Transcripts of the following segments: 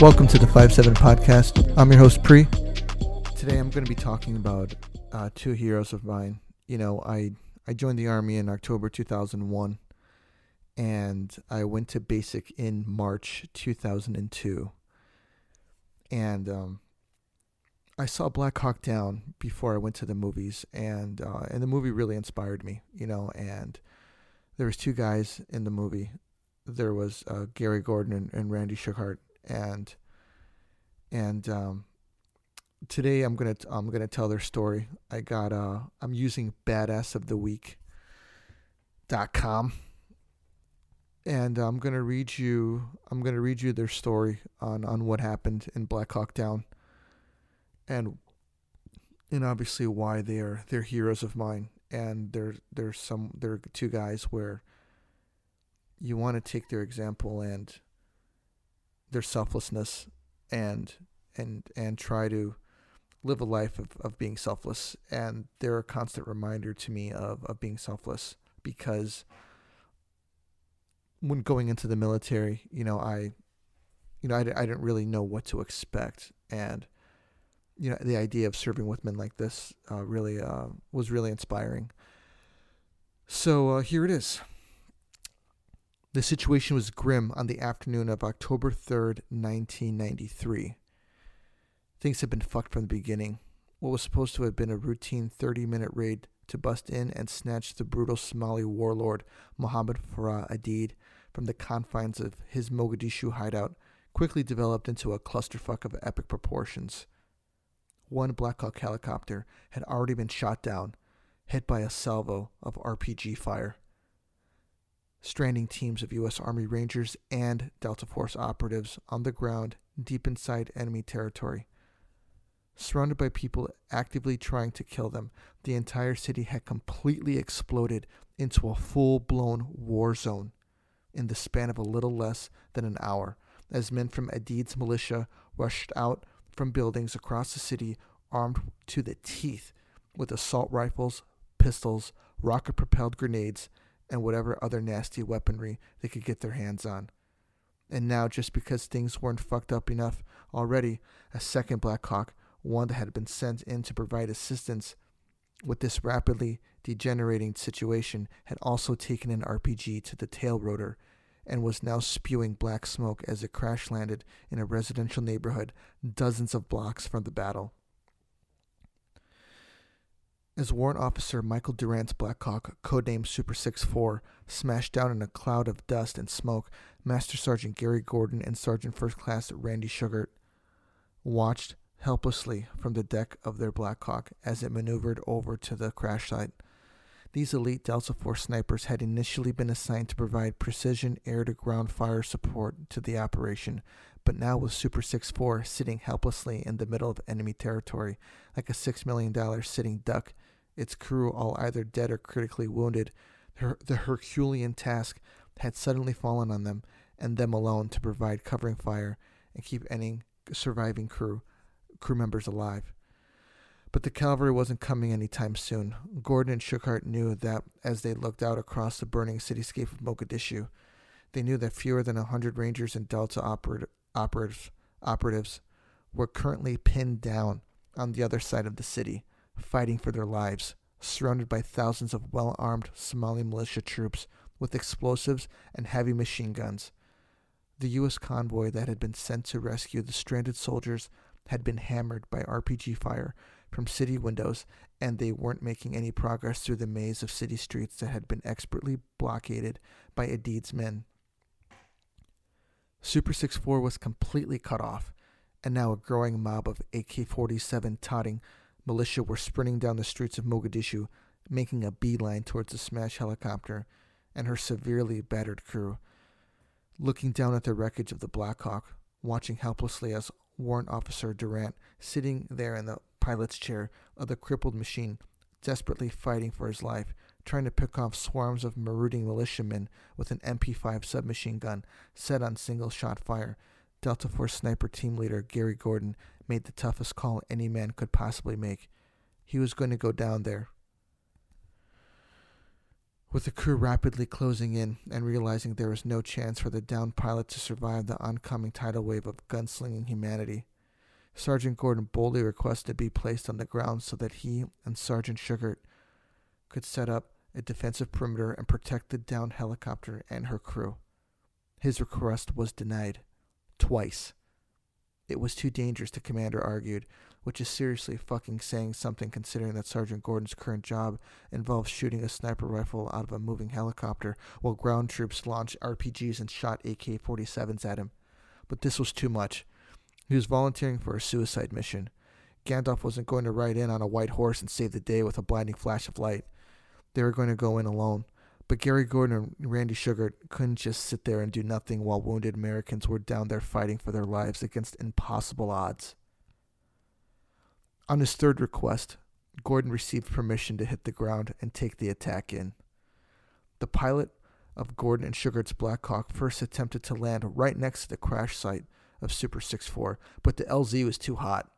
Welcome to the 5 7 podcast. I'm your host, Pre. Today I'm going to be talking about uh, two heroes of mine. You know, I, I joined the Army in October 2001, and I went to basic in March 2002. And um, I saw Black Hawk Down before I went to the movies, and uh, and the movie really inspired me. You know, and there was two guys in the movie. There was uh, Gary Gordon and, and Randy Shughart, and and um, today I'm gonna I'm gonna tell their story. I got uh I'm using Badass of the Week dot com and I'm gonna read you I'm gonna read you their story on on what happened in Black Hawk Down and and obviously why they're they're heroes of mine and they're they're some they're two guys where you want to take their example and their selflessness and and and try to live a life of, of being selfless. And they're a constant reminder to me of, of being selfless because when going into the military you know i you know I, I didn't really know what to expect. And you know the idea of serving with men like this uh, really uh, was really inspiring. So uh, here it is the situation was grim on the afternoon of October 3rd, 1993. Things had been fucked from the beginning. What was supposed to have been a routine 30 minute raid to bust in and snatch the brutal Somali warlord Mohammed Farah Aidid from the confines of his Mogadishu hideout quickly developed into a clusterfuck of epic proportions. One Black Hawk helicopter had already been shot down, hit by a salvo of RPG fire stranding teams of U.S. Army Rangers and Delta Force operatives on the ground deep inside enemy territory. Surrounded by people actively trying to kill them, the entire city had completely exploded into a full blown war zone in the span of a little less than an hour as men from Aidid's militia rushed out from buildings across the city armed to the teeth with assault rifles, pistols, rocket propelled grenades, and whatever other nasty weaponry they could get their hands on. And now, just because things weren't fucked up enough already, a second Black Hawk, one that had been sent in to provide assistance with this rapidly degenerating situation, had also taken an RPG to the tail rotor and was now spewing black smoke as it crash landed in a residential neighborhood dozens of blocks from the battle. As Warrant Officer Michael Durant's Blackhawk, codenamed Super 6-4, smashed down in a cloud of dust and smoke, Master Sergeant Gary Gordon and Sergeant First Class Randy Shughart watched helplessly from the deck of their Blackhawk as it maneuvered over to the crash site. These elite Delta Force snipers had initially been assigned to provide precision air to ground fire support to the operation, but now with Super 6-4 sitting helplessly in the middle of enemy territory like a $6 million sitting duck its crew all either dead or critically wounded, her, the Herculean task had suddenly fallen on them and them alone to provide covering fire and keep any surviving crew crew members alive. But the cavalry wasn't coming anytime soon. Gordon and Shughart knew that as they looked out across the burning cityscape of Mogadishu. They knew that fewer than a hundred Rangers and Delta operat- operatives, operatives were currently pinned down on the other side of the city, fighting for their lives, surrounded by thousands of well armed Somali militia troops with explosives and heavy machine guns. The U.S. convoy that had been sent to rescue the stranded soldiers had been hammered by RPG fire from city windows, and they weren't making any progress through the maze of city streets that had been expertly blockaded by Aidid's men. Super 6-4 was completely cut off, and now a growing mob of AK-47 totting militia were sprinting down the streets of Mogadishu, making a beeline towards the smashed helicopter and her severely battered crew. Looking down at the wreckage of the Blackhawk, watching helplessly as Warrant Officer Durant, sitting there in the pilot's chair of the crippled machine, desperately fighting for his life, trying to pick off swarms of marauding militiamen with an MP5 submachine gun set on single shot fire. Delta Force sniper team leader Gary Gordon made the toughest call any man could possibly make. He was going to go down there With the crew rapidly closing in and realizing there was no chance for the downed pilot to survive the oncoming tidal wave of gunslinging humanity, Sergeant Gordon boldly requested to be placed on the ground so that he and Sergeant Shughart could set up a defensive perimeter and protect the downed helicopter and her crew. His request was denied. Twice. It was too dangerous, the commander argued, which is seriously fucking saying something considering that Sergeant Gordon's current job involves shooting a sniper rifle out of a moving helicopter while ground troops launched RPGs and shot AK 47s at him. But this was too much. He was volunteering for a suicide mission. Gandalf wasn't going to ride in on a white horse and save the day with a blinding flash of light. They were going to go in alone. But Gary Gordon and Randy Shughart couldn't just sit there and do nothing while wounded Americans were down there fighting for their lives against impossible odds. On his third request, Gordon received permission to hit the ground and take the attack in. The pilot of Gordon and Shughart's Black Hawk first attempted to land right next to the crash site of Super 64, but the LZ was too hot.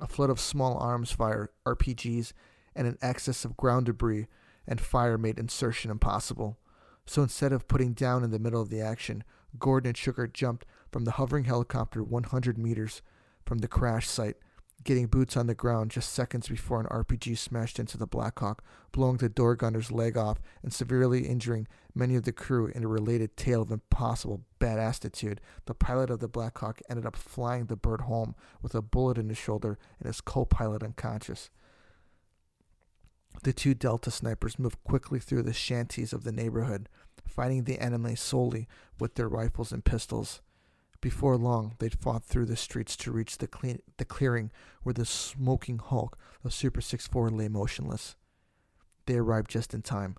A flood of small arms fire, RPGs, and an excess of ground debris and fire made insertion impossible. So instead of putting down in the middle of the action, Gordon and Shughart jumped from the hovering helicopter 100 meters from the crash site, getting boots on the ground just seconds before an RPG smashed into the Blackhawk, blowing the door gunner's leg off and severely injuring many of the crew in a related tale of impossible badassitude. The pilot of the Blackhawk ended up flying the bird home with a bullet in his shoulder and his co-pilot unconscious. The two Delta snipers moved quickly through the shanties of the neighborhood, fighting the enemy solely with their rifles and pistols. Before long, they'd fought through the streets to reach the, cle- the clearing where the smoking hulk of Super 64 lay motionless. They arrived just in time.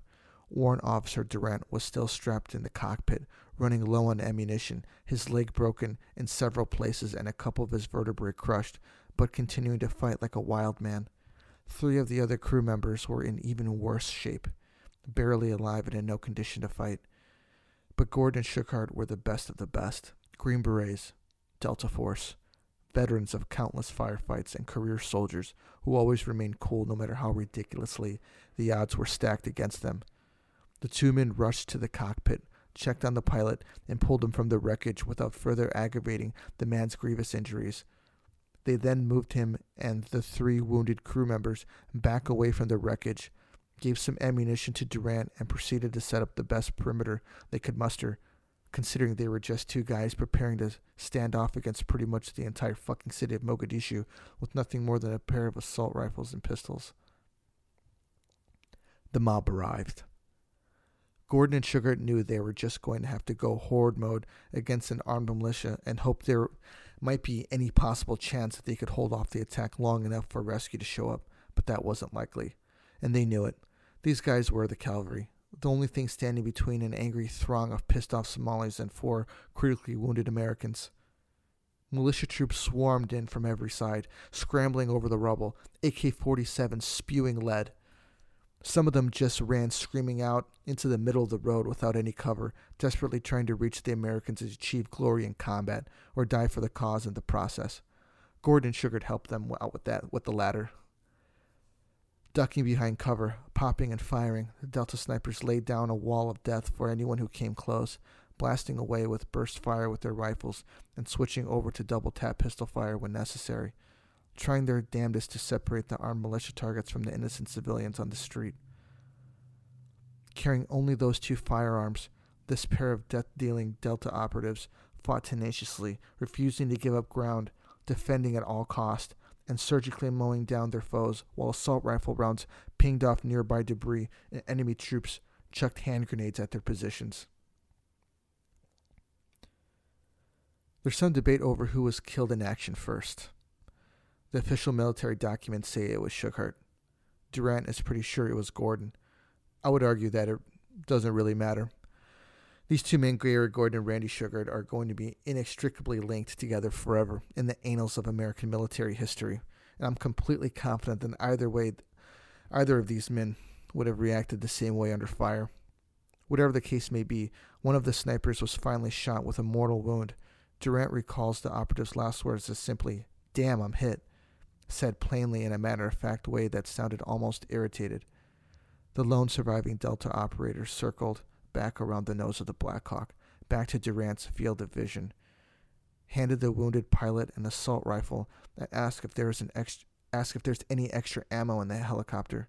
Warrant Officer Durant was still strapped in the cockpit, running low on ammunition, his leg broken in several places and a couple of his vertebrae crushed, but continuing to fight like a wild man. Three of the other crew members were in even worse shape, barely alive and in no condition to fight. But Gordon and were the best of the best. Green Berets, Delta Force, veterans of countless firefights and career soldiers who always remained cool no matter how ridiculously the odds were stacked against them. The two men rushed to the cockpit, checked on the pilot, and pulled him from the wreckage without further aggravating the man's grievous injuries. They then moved him and the three wounded crew members back away from the wreckage, gave some ammunition to Durant, and proceeded to set up the best perimeter they could muster, considering they were just two guys preparing to stand off against pretty much the entire fucking city of Mogadishu with nothing more than a pair of assault rifles and pistols. The mob arrived. Gordon and Shughart knew they were just going to have to go horde mode against an armed militia and hoped there might be any possible chance that they could hold off the attack long enough for rescue to show up, but that wasn't likely. And they knew it. These guys were the cavalry, the only thing standing between an angry throng of pissed off Somalis and four critically wounded Americans. Militia troops swarmed in from every side, scrambling over the rubble, AK 47s spewing lead. Some of them just ran screaming out into the middle of the road without any cover, desperately trying to reach the Americans to achieve glory in combat or die for the cause in the process. Gordon Shughart helped them out with that, with the latter. Ducking behind cover, popping and firing, the Delta snipers laid down a wall of death for anyone who came close, blasting away with burst fire with their rifles and switching over to double tap pistol fire when necessary trying their damnedest to separate the armed militia targets from the innocent civilians on the street. Carrying only those two firearms, this pair of death dealing Delta operatives fought tenaciously, refusing to give up ground, defending at all cost, and surgically mowing down their foes while assault rifle rounds pinged off nearby debris and enemy troops chucked hand grenades at their positions. There's some debate over who was killed in action first. The official military documents say it was Shughart. Durant is pretty sure it was Gordon. I would argue that it doesn't really matter. These two men, Gary Gordon and Randy Shughart, are going to be inextricably linked together forever in the annals of American military history, and I'm completely confident that either way, either of these men would have reacted the same way under fire. Whatever the case may be, one of the snipers was finally shot with a mortal wound. Durant recalls the operative's last words as simply, Damn, I'm hit said plainly in a matter of fact way that sounded almost irritated. The lone surviving Delta operator circled back around the nose of the Blackhawk, back to Durant's field of vision, handed the wounded pilot an assault rifle, and asked if there was an ex- asked if there's any extra ammo in the helicopter.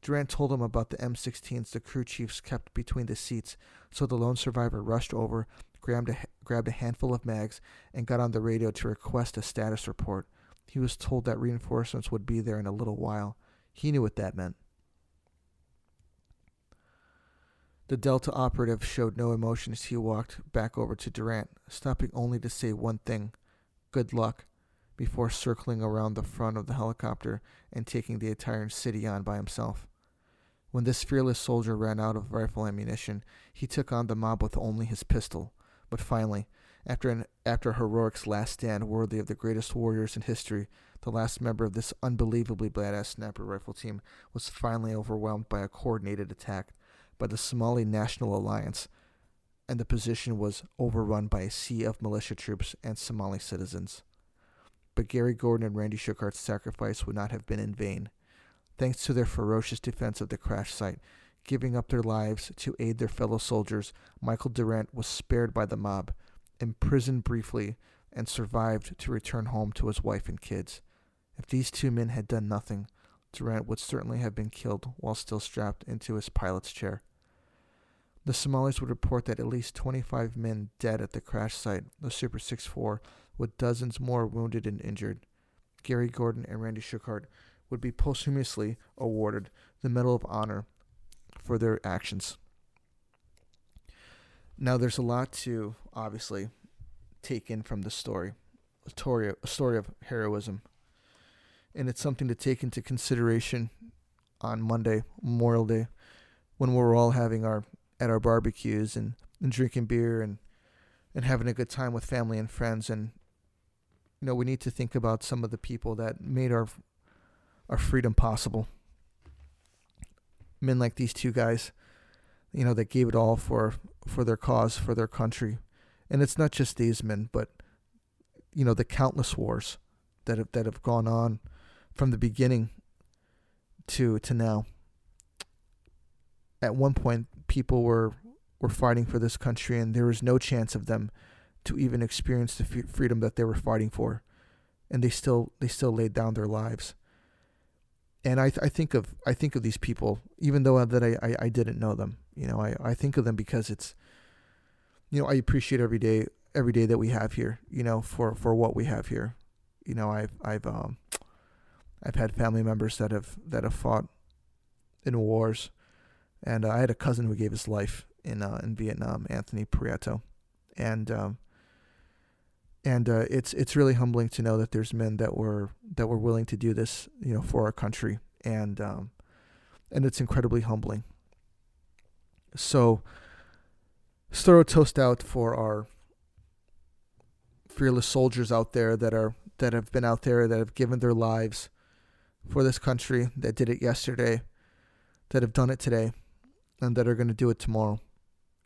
Durant told him about the M16s the crew chiefs kept between the seats, so the lone survivor rushed over, grabbed a, grabbed a handful of mags, and got on the radio to request a status report. He was told that reinforcements would be there in a little while. He knew what that meant. The Delta operative showed no emotion as he walked back over to Durant, stopping only to say one thing good luck, before circling around the front of the helicopter and taking the entire city on by himself. When this fearless soldier ran out of rifle ammunition, he took on the mob with only his pistol. But finally, after an after heroic's last stand worthy of the greatest warriors in history, the last member of this unbelievably badass sniper rifle team was finally overwhelmed by a coordinated attack by the Somali National Alliance, and the position was overrun by a sea of militia troops and Somali citizens. But Gary Gordon and Randy Shughart's sacrifice would not have been in vain. Thanks to their ferocious defense of the crash site, giving up their lives to aid their fellow soldiers, Michael Durant was spared by the mob, imprisoned briefly, and survived to return home to his wife and kids. If these two men had done nothing, Durant would certainly have been killed while still strapped into his pilot's chair. The Somalis would report that at least 25 men dead at the crash site, the Super 6-4, with dozens more wounded and injured. Gary Gordon and Randy Shughart would be posthumously awarded the Medal of Honor for their actions. Now, there's a lot to obviously take in from the story, a story, a story of heroism, and it's something to take into consideration on Monday, Memorial Day, when we're all having our at our barbecues and, and drinking beer and and having a good time with family and friends. And you know we need to think about some of the people that made our our freedom possible. Men like these two guys you know that gave it all for for their cause for their country and it's not just these men but you know the countless wars that have that have gone on from the beginning to to now at one point people were were fighting for this country, and there was no chance of them to even experience the f- freedom that they were fighting for, and they still they still laid down their lives. And I, th- I think of I think of these people, even though that I, I, I didn't know them. You know, I, I think of them because it's, you know, I appreciate every day every day that we have here. You know, for, for what we have here. You know, I've I've um, I've had family members that have that have fought in wars and uh, I had a cousin who gave his life in uh, in Vietnam, Anthony Prieto, and um, and uh, it's it's really humbling to know that there's men that were that were willing to do this, you know, for our country, and um, and it's incredibly humbling. So, a toast out for our fearless soldiers out there that are that have been out there that have given their lives for this country that did it yesterday, that have done it today and that are going to do it tomorrow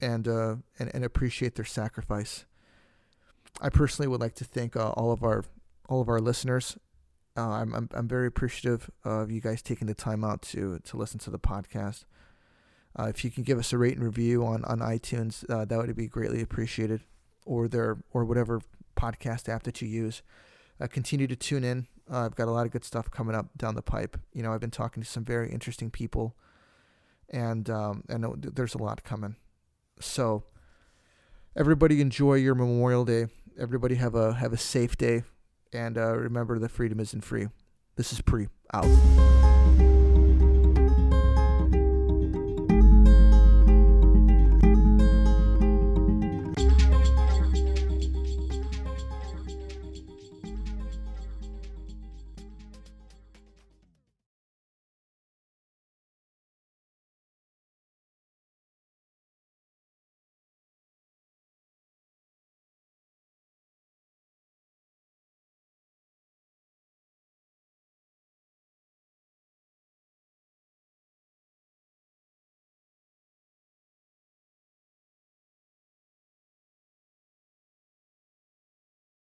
and, uh, and, and appreciate their sacrifice. I personally would like to thank uh, all of our all of our listeners. Uh, I'm, I'm I'm very appreciative of you guys taking the time out to to listen to the podcast. Uh, if you can give us a rate and review on on iTunes, uh, that would be greatly appreciated, or there or whatever podcast app that you use. Uh, continue to tune in. Uh, I've got a lot of good stuff coming up down the pipe. You know, I've been talking to some very interesting people and um, and there's a lot coming. So everybody enjoy your Memorial Day. Everybody have a have a safe day, and uh, remember the freedom isn't free. This is pre out.